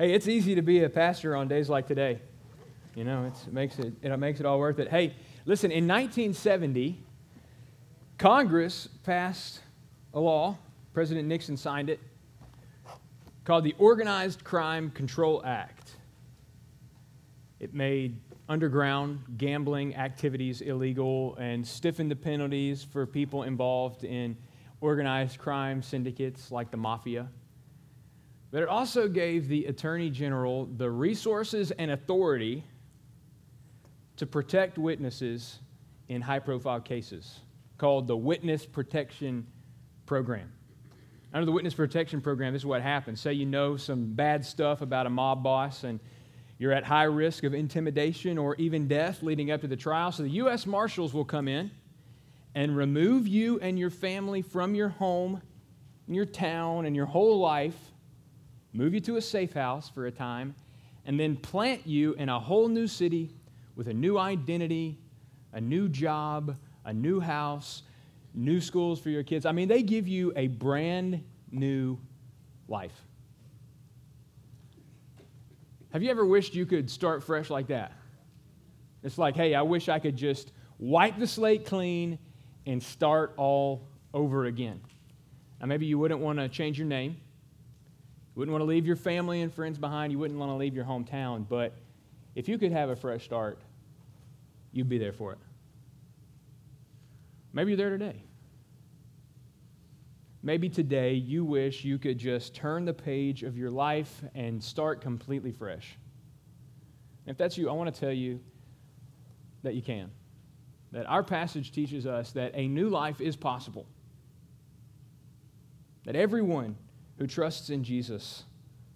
Hey, it's easy to be a pastor on days like today. You know, it makes it, it makes it all worth it. Hey, listen, in 1970, Congress passed a law, President Nixon signed it, called the Organized Crime Control Act. It made underground gambling activities illegal and stiffened the penalties for people involved in organized crime syndicates like the mafia. But it also gave the Attorney General the resources and authority to protect witnesses in high profile cases called the Witness Protection Program. Under the Witness Protection Program, this is what happens. Say you know some bad stuff about a mob boss and you're at high risk of intimidation or even death leading up to the trial. So the U.S. Marshals will come in and remove you and your family from your home, your town, and your whole life, move you to a safe house for a time, and then plant you in a whole new city with a new identity, a new job, a new house, new schools for your kids. I mean, they give you a brand new life. Have you ever wished you could start fresh like that? It's like, hey, I wish I could just wipe the slate clean and start all over again. Now, maybe you wouldn't want to change your name. Wouldn't want to leave your family and friends behind. You wouldn't want to leave your hometown. But if you could have a fresh start, you'd be there for it. Maybe you're there today. Maybe today you wish you could just turn the page of your life and start completely fresh. If that's you, I want to tell you that you can. That our passage teaches us that a new life is possible. That everyone who trusts in Jesus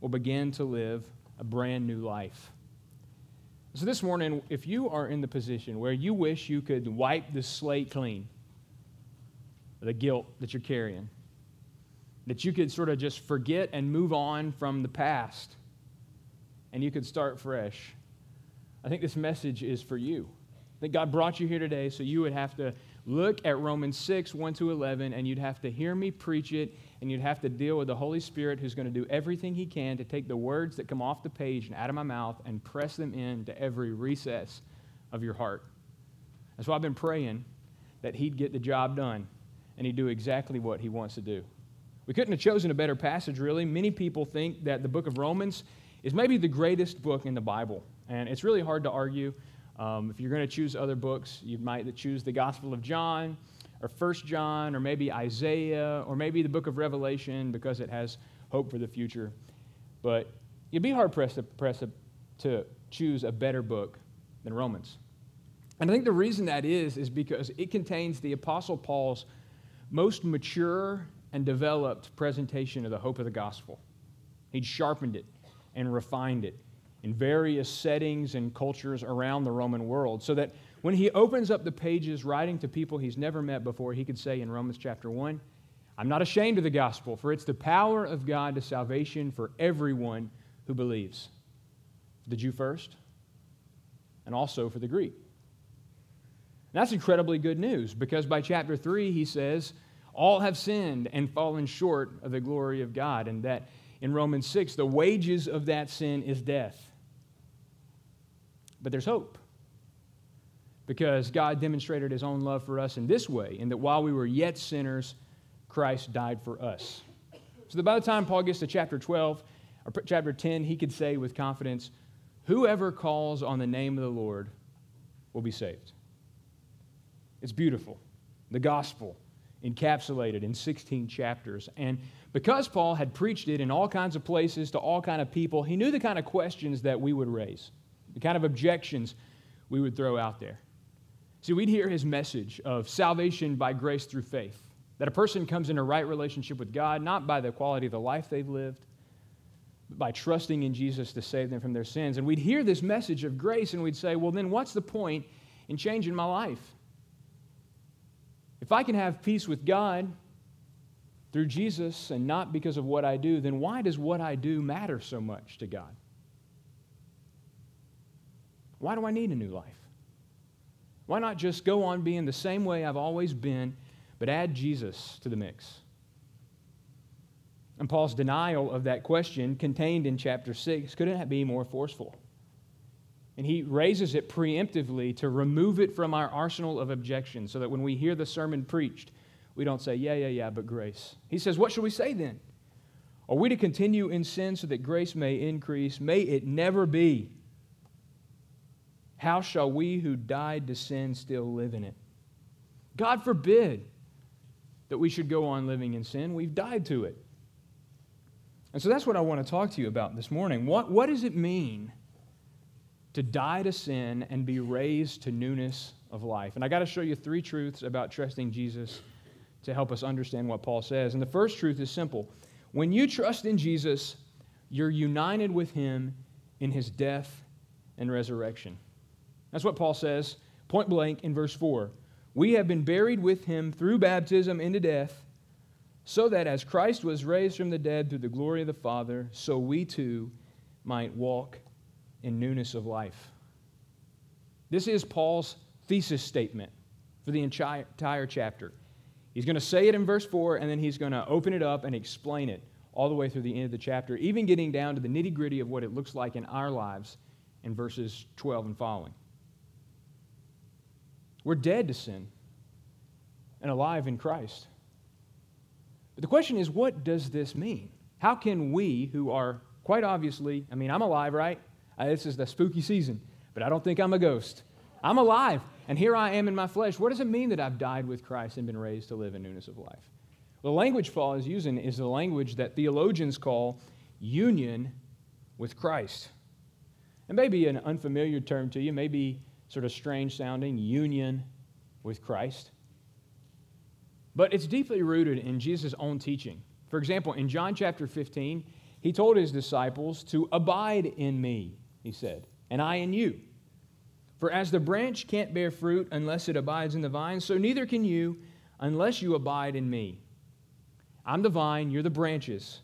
will begin to live a brand new life. So, this morning, if you are in the position where you wish you could wipe the slate clean, the guilt that you're carrying, that you could sort of just forget and move on from the past and you could start fresh. I think this message is for you. I think God brought you here today so you would have to look at Romans 6, 1 to 11, and you'd have to hear me preach it, and you'd have to deal with the Holy Spirit who's going to do everything he can to take the words that come off the page and out of my mouth and press them into every recess of your heart. That's why I've been praying that he'd get the job done and he'd do exactly what he wants to do. We couldn't have chosen a better passage, really. Many people think that the book of Romans is maybe the greatest book in the Bible. And it's really hard to argue. Um, if you're going to choose other books, you might choose the Gospel of John or First John or maybe Isaiah or maybe the book of Revelation because it has hope for the future. But you'd be hard pressed to, press a, to choose a better book than Romans. And I think the reason that is, is because it contains the Apostle Paul's most mature and developed presentation of the hope of the gospel. He'd sharpened it and refined it in various settings and cultures around the Roman world so that when he opens up the pages writing to people he's never met before, he could say in Romans chapter 1, I'm not ashamed of the gospel, for it's the power of God to salvation for everyone who believes. The Jew first, and also for the Greek. And that's incredibly good news because by chapter 3, he says, all have sinned and fallen short of the glory of God. And that in Romans 6, the wages of that sin is death. But there's hope. Because God demonstrated his own love for us in this way, in that while we were yet sinners, Christ died for us. So that by the time Paul gets to chapter 12 or chapter 10, he could say with confidence, Whoever calls on the name of the Lord will be saved. It's beautiful. The gospel encapsulated in 16 chapters. And because Paul had preached it in all kinds of places to all kind of people, he knew the kind of questions that we would raise, the kind of objections we would throw out there. See, we'd hear his message of salvation by grace through faith, that a person comes in a right relationship with God, not by the quality of the life they've lived, but by trusting in Jesus to save them from their sins. And we'd hear this message of grace and we'd say, well, then what's the point in changing my life? If I can have peace with God through Jesus and not because of what I do, then why does what I do matter so much to God? Why do I need a new life? Why not just go on being the same way I've always been, but add Jesus to the mix? And Paul's denial of that question, contained in chapter 6, couldn't be more forceful. And he raises it preemptively to remove it from our arsenal of objections so that when we hear the sermon preached, we don't say, yeah, yeah, yeah, but grace. He says, what should we say then? Are we to continue in sin so that grace may increase? May it never be. How shall we who died to sin still live in it? God forbid that we should go on living in sin. We've died to it. And so that's what I want to talk to you about this morning. What, what does it mean to die to sin and be raised to newness of life? And I got to show you three truths about trusting Jesus to help us understand what Paul says. And the first truth is simple when you trust in Jesus, you're united with him in his death and resurrection. That's what Paul says, point blank, in verse 4. We have been buried with him through baptism into death, so that as Christ was raised from the dead through the glory of the Father, so we too might walk in newness of life. This is Paul's thesis statement for the entire chapter. He's going to say it in verse 4, and then he's going to open it up and explain it all the way through the end of the chapter, even getting down to the nitty gritty of what it looks like in our lives in verses 12 and following. We're dead to sin and alive in Christ. But the question is, what does this mean? How can we, who are quite obviously, I mean, I'm alive, right? Uh, this is the spooky season, but I don't think I'm a ghost. I'm alive, and here I am in my flesh. What does it mean that I've died with Christ and been raised to live in newness of life? The language Paul is using is the language that theologians call union with Christ. It may be an unfamiliar term to you, maybe sort of strange sounding, union with Christ. But it's deeply rooted in Jesus' own teaching. For example, in John chapter 15, he told his disciples to abide in me, he said, and I in you. For as the branch can't bear fruit unless it abides in the vine, so neither can you unless you abide in me. I'm the vine, you're the branches.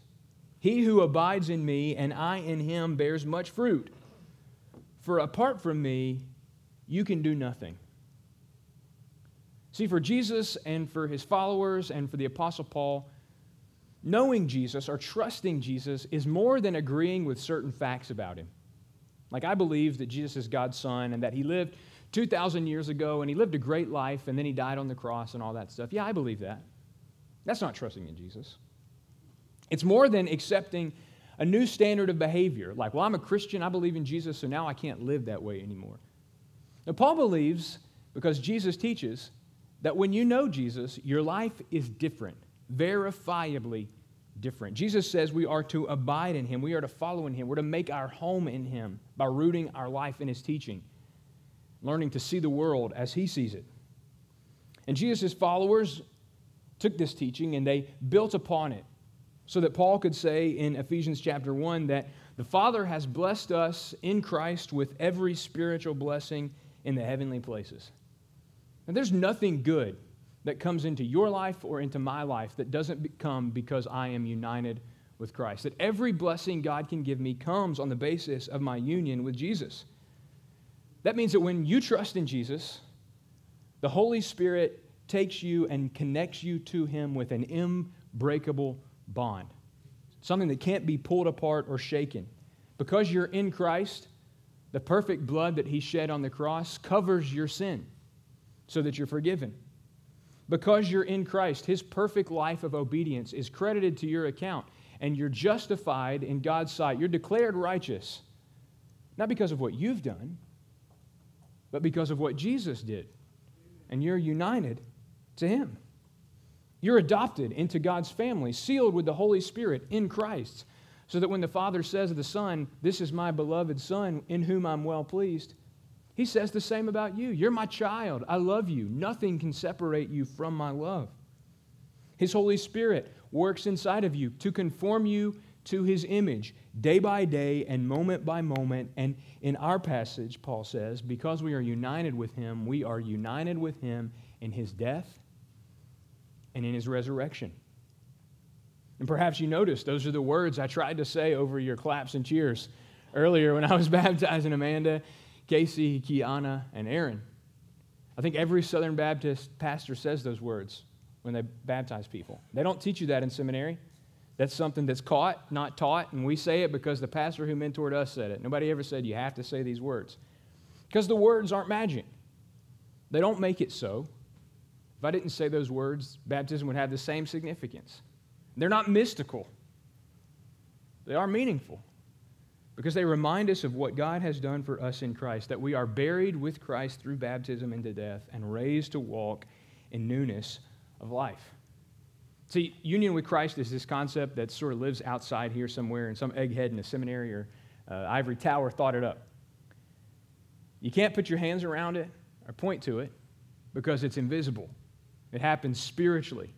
He who abides in me and I in him bears much fruit. For apart from me, you can do nothing. See, for Jesus and for his followers and for the Apostle Paul, knowing Jesus or trusting Jesus is more than agreeing with certain facts about him. Like, I believe that Jesus is God's son and that he lived 2,000 years ago and he lived a great life and then he died on the cross and all that stuff. Yeah, I believe that. That's not trusting in Jesus. It's more than accepting a new standard of behavior. Like, well, I'm a Christian, I believe in Jesus, so now I can't live that way anymore. Now, Paul believes, because Jesus teaches, that when you know Jesus, your life is different, verifiably different. Jesus says we are to abide in him, we are to follow in him, we're to make our home in him by rooting our life in his teaching, learning to see the world as he sees it. And Jesus' followers took this teaching and they built upon it so that Paul could say in Ephesians chapter 1 that the Father has blessed us in Christ with every spiritual blessing in the heavenly places. And there's nothing good that comes into your life or into my life that doesn't come because I am united with Christ. That every blessing God can give me comes on the basis of my union with Jesus. That means that when you trust in Jesus, the Holy Spirit takes you and connects you to Him with an unbreakable bond, something that can't be pulled apart or shaken. Because you're in Christ, the perfect blood that He shed on the cross covers your sin so that you're forgiven. Because you're in Christ, His perfect life of obedience is credited to your account, and you're justified in God's sight. You're declared righteous, not because of what you've done, but because of what Jesus did. And you're united to Him. You're adopted into God's family, sealed with the Holy Spirit in Christ, so that when the Father says of the Son, This is my beloved Son, in whom I'm well pleased, He says the same about you. You're my child. I love you. Nothing can separate you from my love. His Holy Spirit works inside of you to conform you to His image day by day and moment by moment. And in our passage, Paul says, because we are united with Him, we are united with Him in His death and in his resurrection. And perhaps you noticed those are the words I tried to say over your claps and cheers earlier when I was baptizing Amanda, Casey, Kiana, and Aaron. I think every Southern Baptist pastor says those words when they baptize people. They don't teach you that in seminary. That's something that's caught, not taught, and we say it because the pastor who mentored us said it. Nobody ever said you have to say these words. Because the words aren't magic, they don't make it so. If I didn't say those words, baptism would have the same significance. They're not mystical, they are meaningful because they remind us of what God has done for us in Christ, that we are buried with Christ through baptism into death and raised to walk in newness of life. See, union with Christ is this concept that sort of lives outside here somewhere, and some egghead in a seminary or uh, ivory tower thought it up. You can't put your hands around it or point to it because it's invisible. It happens spiritually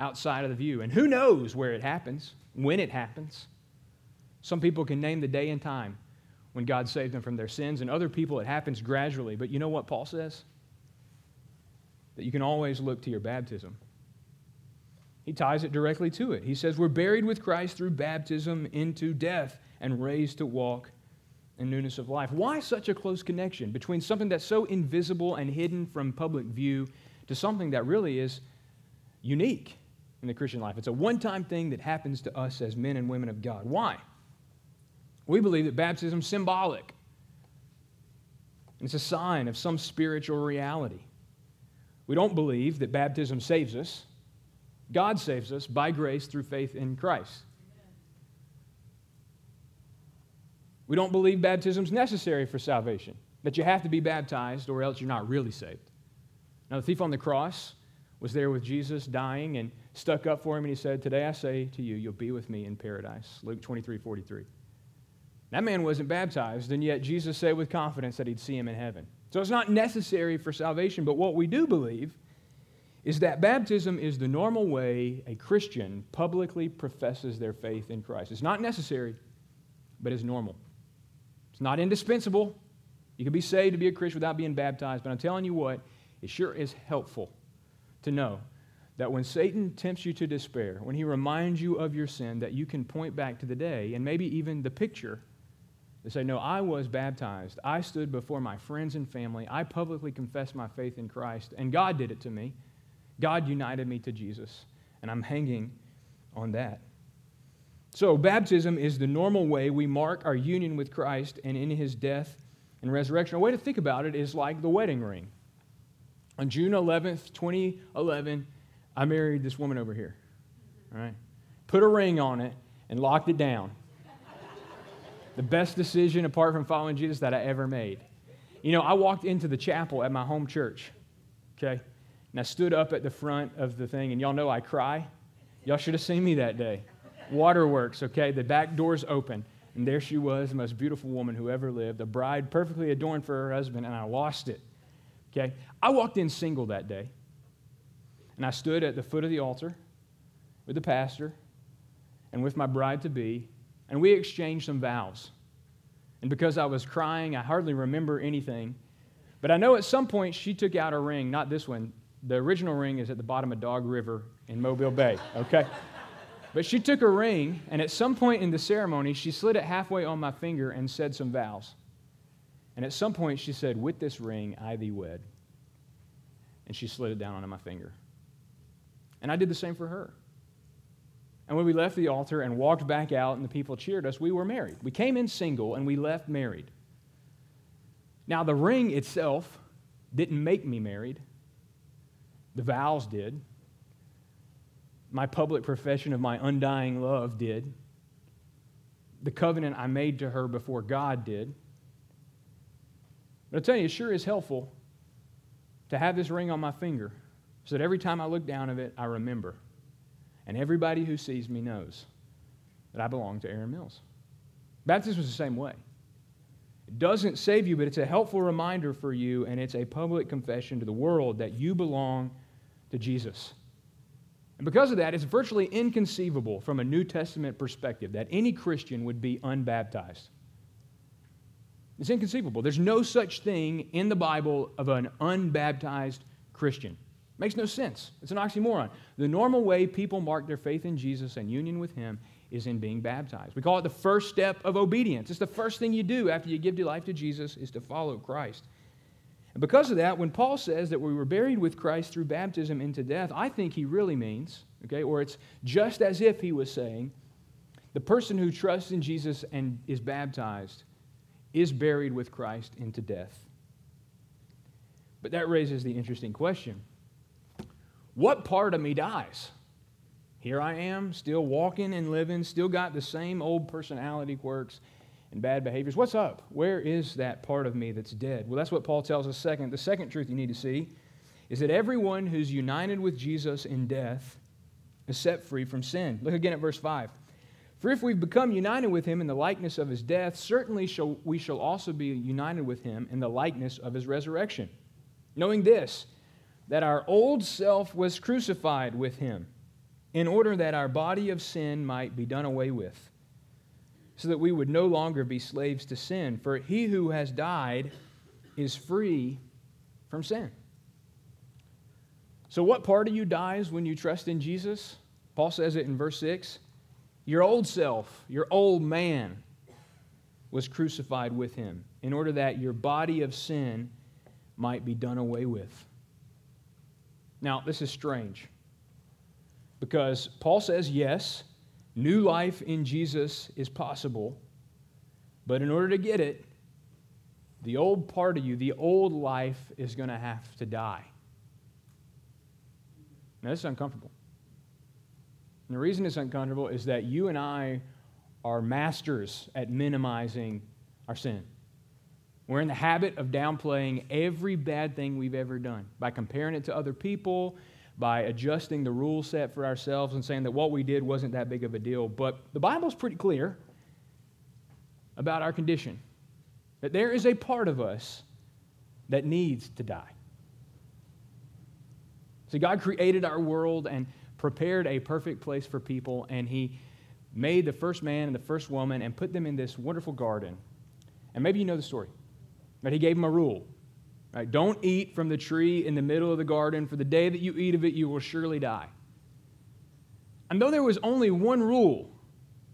outside of the view. And who knows where it happens, when it happens. Some people can name the day and time when God saved them from their sins, and other people it happens gradually. But you know what Paul says? That you can always look to your baptism. He ties it directly to it. He says, We're buried with Christ through baptism into death and raised to walk in newness of life. Why such a close connection between something that's so invisible and hidden from public view to something that really is unique in the Christian life? It's a one time thing that happens to us as men and women of God. Why? We believe that baptism is symbolic. It's a sign of some spiritual reality. We don't believe that baptism saves us. God saves us by grace through faith in Christ. We don't believe baptism is necessary for salvation, that you have to be baptized or else you're not really saved. Now, the thief on the cross was there with Jesus dying and stuck up for him, and he said, Today I say to you, you'll be with me in paradise. Luke 23 43. That man wasn't baptized, and yet Jesus said with confidence that he'd see him in heaven. So it's not necessary for salvation, but what we do believe is that baptism is the normal way a Christian publicly professes their faith in Christ. It's not necessary, but it's normal. It's not indispensable. You can be saved to be a Christian without being baptized, but I'm telling you what, it sure is helpful to know that when Satan tempts you to despair, when he reminds you of your sin, that you can point back to the day and maybe even the picture they say, No, I was baptized. I stood before my friends and family. I publicly confessed my faith in Christ, and God did it to me. God united me to Jesus, and I'm hanging on that. So, baptism is the normal way we mark our union with Christ and in his death and resurrection. A way to think about it is like the wedding ring. On June 11th, 2011, I married this woman over here. All right? Put a ring on it and locked it down the best decision apart from following Jesus that I ever made. You know, I walked into the chapel at my home church, okay? And I stood up at the front of the thing, and y'all know I cry. Y'all should have seen me that day. Waterworks, okay? The back door's open, and there she was, the most beautiful woman who ever lived, a bride perfectly adorned for her husband, and I lost it, okay? I walked in single that day, and I stood at the foot of the altar with the pastor and with my bride to be, and we exchanged some vows. And because I was crying, I hardly remember anything. But I know at some point she took out a ring, not this one. The original ring is at the bottom of Dog River in Mobile Bay, okay? but she took a ring, and at some point in the ceremony, she slid it halfway on my finger and said some vows. And at some point, she said, With this ring, I thee wed. And she slid it down onto my finger. And I did the same for her. And when we left the altar and walked back out and the people cheered us, we were married. We came in single and we left married. Now, the ring itself didn't make me married, the vows did. My public profession of my undying love did. The covenant I made to her before God did. But I tell you, it sure is helpful to have this ring on my finger so that every time I look down at it, I remember. And everybody who sees me knows that I belong to Erin Mills. Baptism was the same way. It doesn't save you, but it's a helpful reminder for you, and it's a public confession to the world that you belong to Jesus. And because of that, it's virtually inconceivable from a New Testament perspective that any Christian would be unbaptized. It's inconceivable. There's no such thing in the Bible of an unbaptized Christian. Makes no sense. It's an oxymoron. The normal way people mark their faith in Jesus and union with Him is in being baptized. We call it the first step of obedience. It's the first thing you do after you give your life to Jesus is to follow Christ. And because of that, when Paul says that we were buried with Christ through baptism into death, I think he really means, okay, or it's just as if he was saying, the person who trusts in Jesus and is baptized is buried with Christ into death. But that raises the interesting question what part of me dies? Here I am, still walking and living, still got the same old personality quirks and bad behaviors. What's up? Where is that part of me that's dead? Well, that's what Paul tells us second. The second truth you need to see is that everyone who's united with Jesus in death is set free from sin. Look again at verse 5. For if we've become united with him in the likeness of his death, certainly shall, we shall also be united with him in the likeness of his resurrection. Knowing this, that our old self was crucified with him in order that our body of sin might be done away with, so that we would no longer be slaves to sin. For he who has died is free from sin. So, what part of you dies when you trust in Jesus? Paul says it in verse 6 Your old self, your old man, was crucified with him, in order that your body of sin might be done away with. Now, this is strange because Paul says, yes, new life in Jesus is possible, but in order to get it, the old part of you, the old life, is going to have to die. Now, this is uncomfortable. And the reason it's uncomfortable is that you and I are masters at minimizing our sin. We're in the habit of downplaying every bad thing we've ever done by comparing it to other people, by adjusting the rule set for ourselves and saying that what we did wasn't that big of a deal. But the Bible's pretty clear about our condition that there is a part of us that needs to die. See, God created our world and prepared a perfect place for people, and He made the first man and the first woman and put them in this wonderful garden. And maybe you know the story, but He gave them a rule Right? Don't eat from the tree in the middle of the garden, for the day that you eat of it, you will surely die. And though there was only one rule,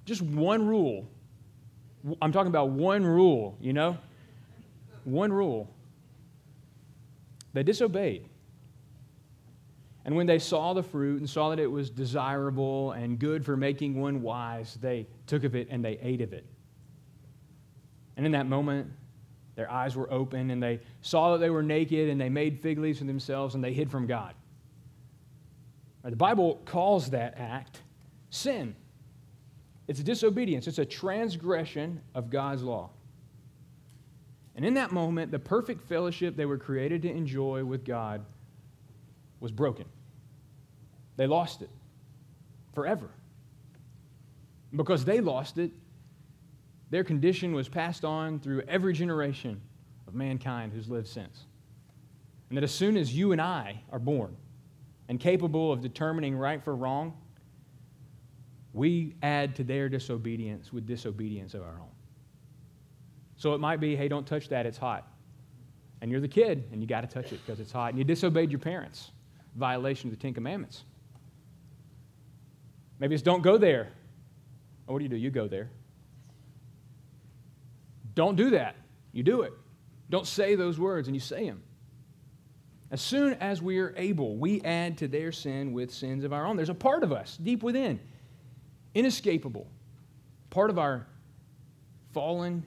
just one rule, I'm talking about one rule, you know? One rule. They disobeyed. And when they saw the fruit and saw that it was desirable and good for making one wise, they took of it and they ate of it. And in that moment, their eyes were open and they saw that they were naked and they made fig leaves for themselves and they hid from God. The Bible calls that act sin. It's a disobedience, it's a transgression of God's law. And in that moment, the perfect fellowship they were created to enjoy with God was broken. They lost it forever. Because they lost it, their condition was passed on through every generation of mankind who's lived since. And that as soon as you and I are born and capable of determining right for wrong, we add to their disobedience with disobedience of our own. So it might be, hey, don't touch that, it's hot. And you're the kid, and you got to touch it because it's hot. And you disobeyed your parents, violation of the Ten Commandments. Maybe it's don't go there. Oh, what do you do? You go there. Don't do that. You do it. Don't say those words, and you say them. As soon as we are able, we add to their sin with sins of our own. There's a part of us deep within, inescapable, part of our fallen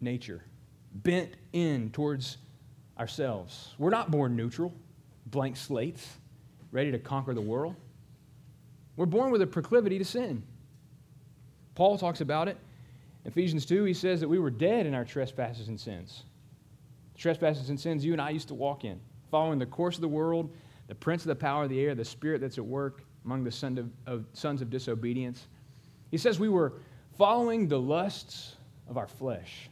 nature, bent in towards ourselves. We're not born neutral, blank slates, ready to conquer the world. We're born with a proclivity to sin. Paul talks about it Ephesians 2, he says that we were dead in our trespasses and sins. Trespasses and sins you and I used to walk in, following the course of the world, the prince of the power of the air, the spirit that's at work among the son of, of, sons of disobedience. He says we were following the lusts of our flesh,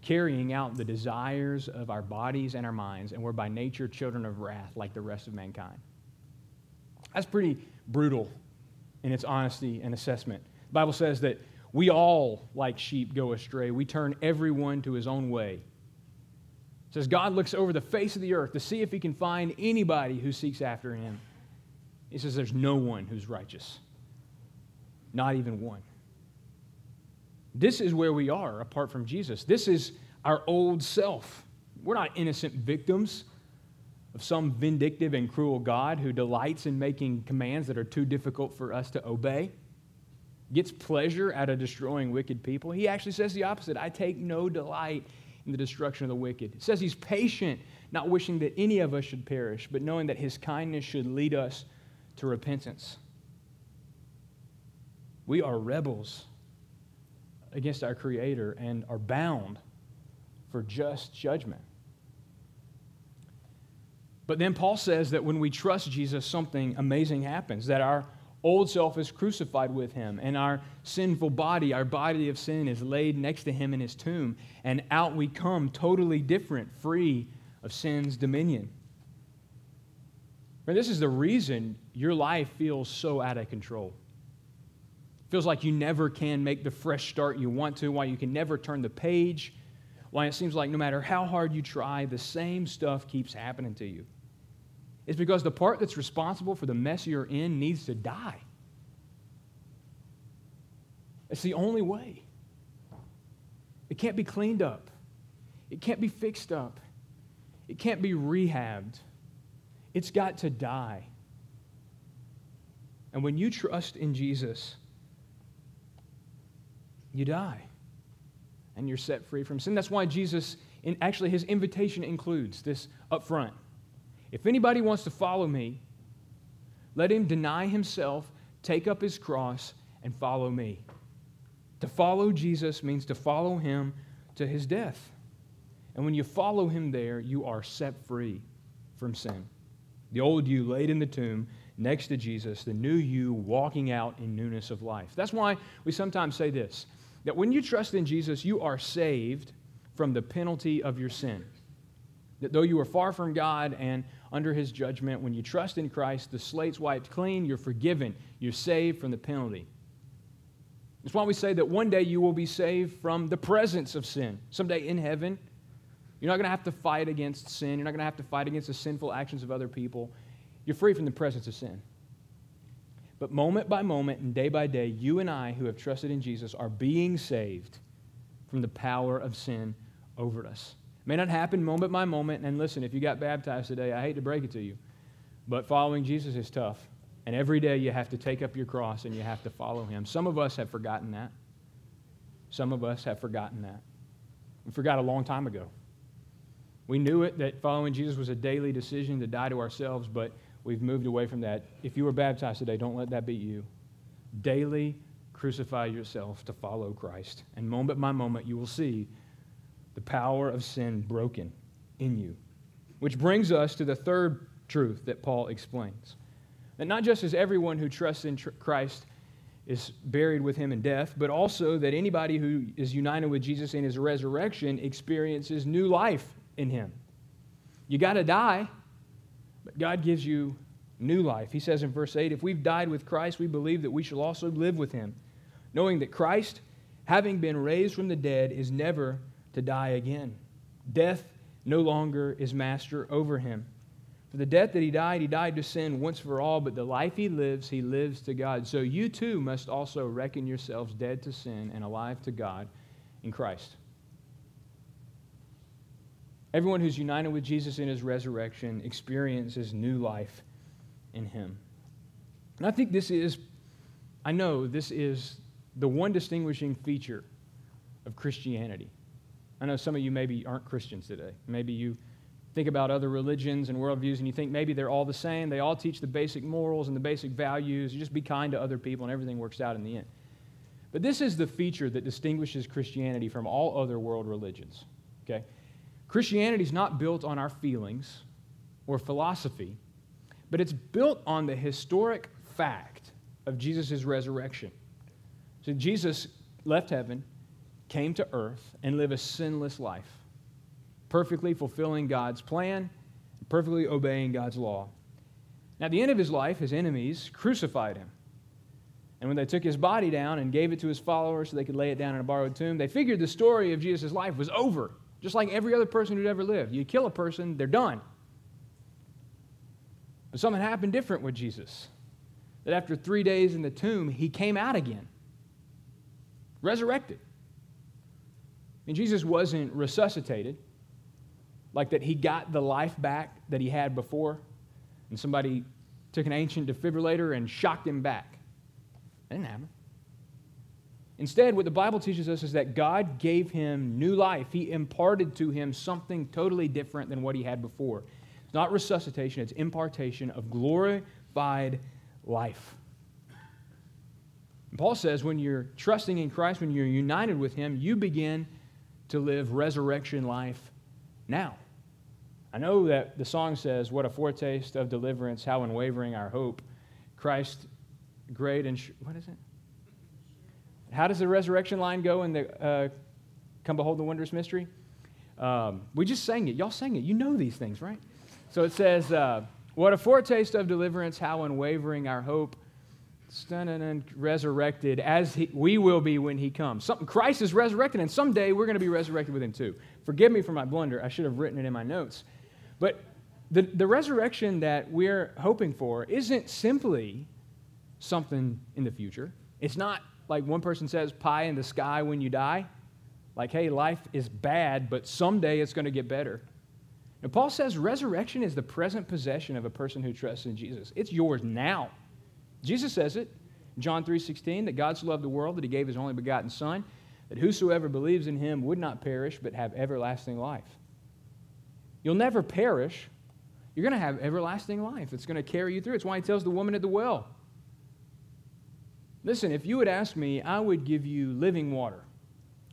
carrying out the desires of our bodies and our minds, and we're by nature children of wrath like the rest of mankind. That's pretty brutal in its honesty and assessment. The Bible says that we all, like sheep, go astray. We turn everyone to his own way. It says God looks over the face of the earth to see if he can find anybody who seeks after him. He says there's no one who's righteous, not even one. This is where we are apart from Jesus. This is our old self. We're not innocent victims of some vindictive and cruel God who delights in making commands that are too difficult for us to obey, gets pleasure out of destroying wicked people. He actually says the opposite I take no delight in the destruction of the wicked. It says he's patient, not wishing that any of us should perish, but knowing that his kindness should lead us to repentance. We are rebels against our Creator and are bound for just judgment. But then Paul says that when we trust Jesus, something amazing happens, that our old self is crucified with him, and our sinful body, our body of sin, is laid next to him in his tomb, and out we come totally different, free of sin's dominion. And this is the reason your life feels so out of control. It feels like you never can make the fresh start you want to, why you can never turn the page, why it seems like no matter how hard you try, the same stuff keeps happening to you. It's because the part that's responsible for the mess you're in needs to die. It's the only way. It can't be cleaned up, it can't be fixed up, it can't be rehabbed. It's got to die. And when you trust in Jesus, you die and you're set free from sin. That's why Jesus, in, actually, his invitation includes this up front. If anybody wants to follow me, let him deny himself, take up his cross, and follow me. To follow Jesus means to follow him to his death. And when you follow him there, you are set free from sin. The old you laid in the tomb next to Jesus, the new you walking out in newness of life. That's why we sometimes say this that when you trust in Jesus, you are saved from the penalty of your sin. That though you are far from God and under his judgment. When you trust in Christ, the slate's wiped clean, you're forgiven, you're saved from the penalty. That's why we say that one day you will be saved from the presence of sin. Someday in heaven, you're not going to have to fight against sin. You're not going to have to fight against the sinful actions of other people. You're free from the presence of sin. But moment by moment and day by day, you and I who have trusted in Jesus are being saved from the power of sin over us may not happen moment by moment. And listen, if you got baptized today, I hate to break it to you, but following Jesus is tough. And every day you have to take up your cross and you have to follow him. Some of us have forgotten that. Some of us have forgotten that. We forgot a long time ago. We knew it that following Jesus was a daily decision to die to ourselves, but we've moved away from that. If you were baptized today, don't let that be you. Daily crucify yourself to follow Christ. And moment by moment, you will see the power of sin broken in you. Which brings us to the third truth that Paul explains that not just as everyone who trusts in tr- Christ is buried with him in death, but also that anybody who is united with Jesus in his resurrection experiences new life in him. You got to die, but God gives you new life. He says in verse 8 If we've died with Christ, we believe that we shall also live with him, knowing that Christ, having been raised from the dead, is never to die again. Death no longer is master over him. For the death that he died, he died to sin once for all, but the life he lives, he lives to God. So you too must also reckon yourselves dead to sin and alive to God in Christ. Everyone who's united with Jesus in his resurrection experiences new life in him. And I think this is, I know this is the one distinguishing feature of Christianity. I know some of you maybe aren't Christians today. Maybe you think about other religions and worldviews and you think maybe they're all the same. They all teach the basic morals and the basic values. You just be kind to other people and everything works out in the end. But this is the feature that distinguishes Christianity from all other world religions. Okay? Christianity is not built on our feelings or philosophy, but it's built on the historic fact of Jesus' resurrection. So Jesus left heaven, came to earth and live a sinless life, perfectly fulfilling God's plan, perfectly obeying God's law. Now, at the end of his life, his enemies crucified him. And when they took his body down and gave it to his followers so they could lay it down in a borrowed tomb, they figured the story of Jesus' life was over, just like every other person who'd ever lived. You kill a person, they're done. But something happened different with Jesus. That after three days in the tomb, he came out again, resurrected. And Jesus wasn't resuscitated. like that he got the life back that he had before, and somebody took an ancient defibrillator and shocked him back. That didn't happen. Instead, what the Bible teaches us is that God gave him new life. He imparted to him something totally different than what he had before. It's not resuscitation, it's impartation of glorified life. And Paul says when you're trusting in Christ, when you're united with him, you begin to live resurrection life now. I know that the song says, What a foretaste of deliverance, how unwavering our hope. Christ, great and, what is it? How does the resurrection line go in the uh, Come Behold the Wondrous Mystery? Um, we just sang it. Y'all sang it. You know these things, right? So it says, uh, What a foretaste of deliverance, how unwavering our hope. Stunning and resurrected as he, we will be when he comes. Something, Christ is resurrected, and someday we're going to be resurrected with him too. Forgive me for my blunder. I should have written it in my notes. But the, the resurrection that we're hoping for isn't simply something in the future. It's not like one person says, pie in the sky when you die. Like, hey, life is bad, but someday it's going to get better. And Paul says resurrection is the present possession of a person who trusts in Jesus. It's yours now. Jesus says it, John 3:16, that God so loved the world that he gave his only begotten son, that whosoever believes in him would not perish but have everlasting life. You'll never perish. You're going to have everlasting life. It's going to carry you through. It's why he tells the woman at the well. Listen, if you would ask me, I would give you living water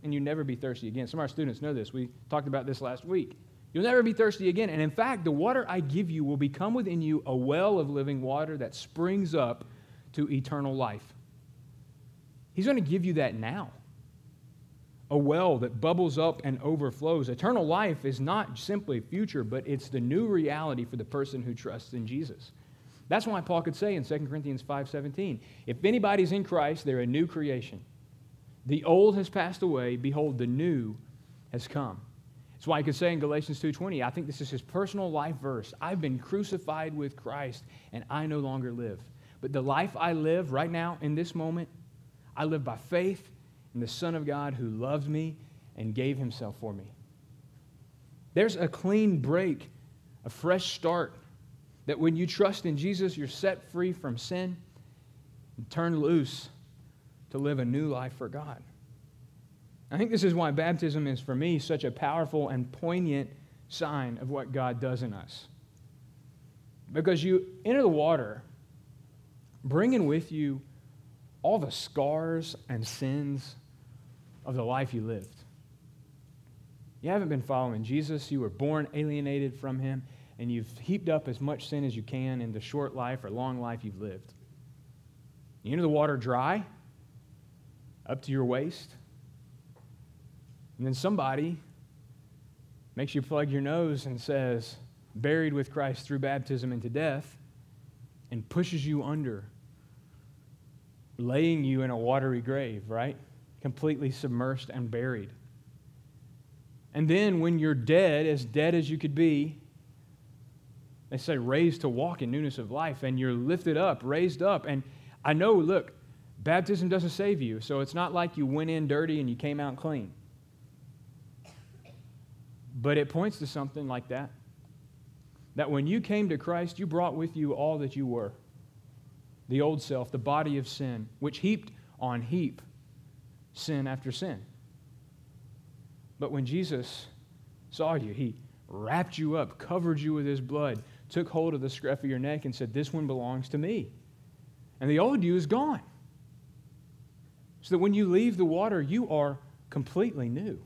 and you'd never be thirsty again. Some of our students know this. We talked about this last week. You'll never be thirsty again. And in fact, the water I give you will become within you a well of living water that springs up to eternal life. He's going to give you that now. A well that bubbles up and overflows. Eternal life is not simply future, but it's the new reality for the person who trusts in Jesus. That's why Paul could say in 2 Corinthians 5:17, if anybody's in Christ, they're a new creation. The old has passed away, behold the new has come. That's why he could say in Galatians 2:20, I think this is his personal life verse. I've been crucified with Christ and I no longer live. But the life I live right now in this moment, I live by faith in the Son of God who loved me and gave himself for me. There's a clean break, a fresh start, that when you trust in Jesus, you're set free from sin and turned loose to live a new life for God. I think this is why baptism is, for me, such a powerful and poignant sign of what God does in us. Because you enter the water bringing with you all the scars and sins of the life you lived. You haven't been following Jesus. You were born alienated from him, and you've heaped up as much sin as you can in the short life or long life you've lived. You enter the water dry, up to your waist, and then somebody makes you plug your nose and says, buried with Christ through baptism into death, and pushes you under laying you in a watery grave, right? Completely submersed and buried. And then when you're dead, as dead as you could be, they say raised to walk in newness of life, and you're lifted up, raised up. And I know, look, baptism doesn't save you, so it's not like you went in dirty and you came out clean. But it points to something like that. That when you came to Christ, you brought with you all that you were the old self, the body of sin, which heaped on heap sin after sin. But when Jesus saw you, he wrapped you up, covered you with his blood, took hold of the scruff of your neck, and said, This one belongs to me. And the old you is gone. So that when you leave the water, you are completely new.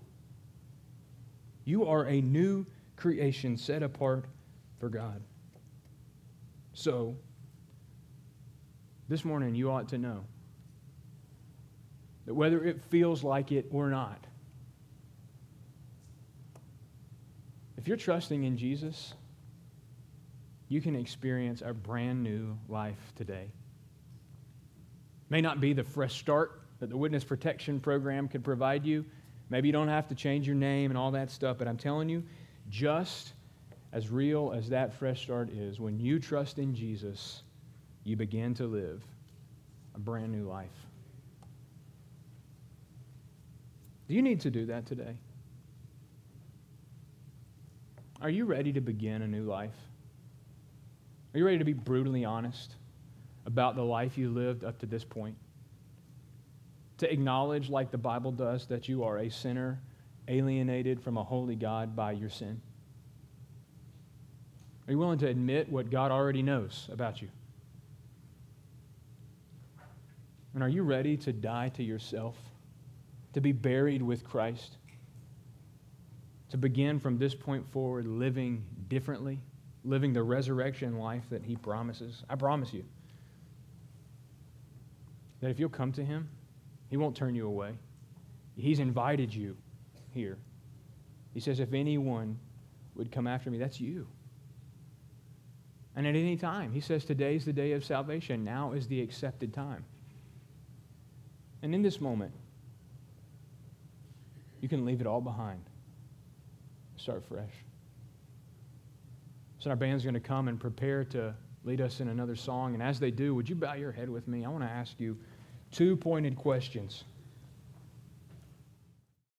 You are a new creation set apart for God. So, this morning you ought to know that whether it feels like it or not, if you're trusting in Jesus, you can experience a brand new life today. May not be the fresh start that the witness protection program could provide you. Maybe you don't have to change your name and all that stuff, but I'm telling you, just as real as that fresh start is, when you trust in Jesus, you begin to live a brand new life. Do you need to do that today? Are you ready to begin a new life? Are you ready to be brutally honest about the life you lived up to this point? To acknowledge, like the Bible does, that you are a sinner alienated from a holy God by your sin? Are you willing to admit what God already knows about you? And are you ready to die to yourself, to be buried with Christ, to begin from this point forward living differently, living the resurrection life that He promises? I promise you that if you'll come to Him, He won't turn you away. He's invited you here. He says, If anyone would come after me, that's you. And at any time, He says, Today's the day of salvation. Now is the accepted time. And in this moment, you can leave it all behind. Start fresh. So our band's going to come and prepare to lead us in another song. And as they do, would you bow your head with me? I want to ask you two pointed questions.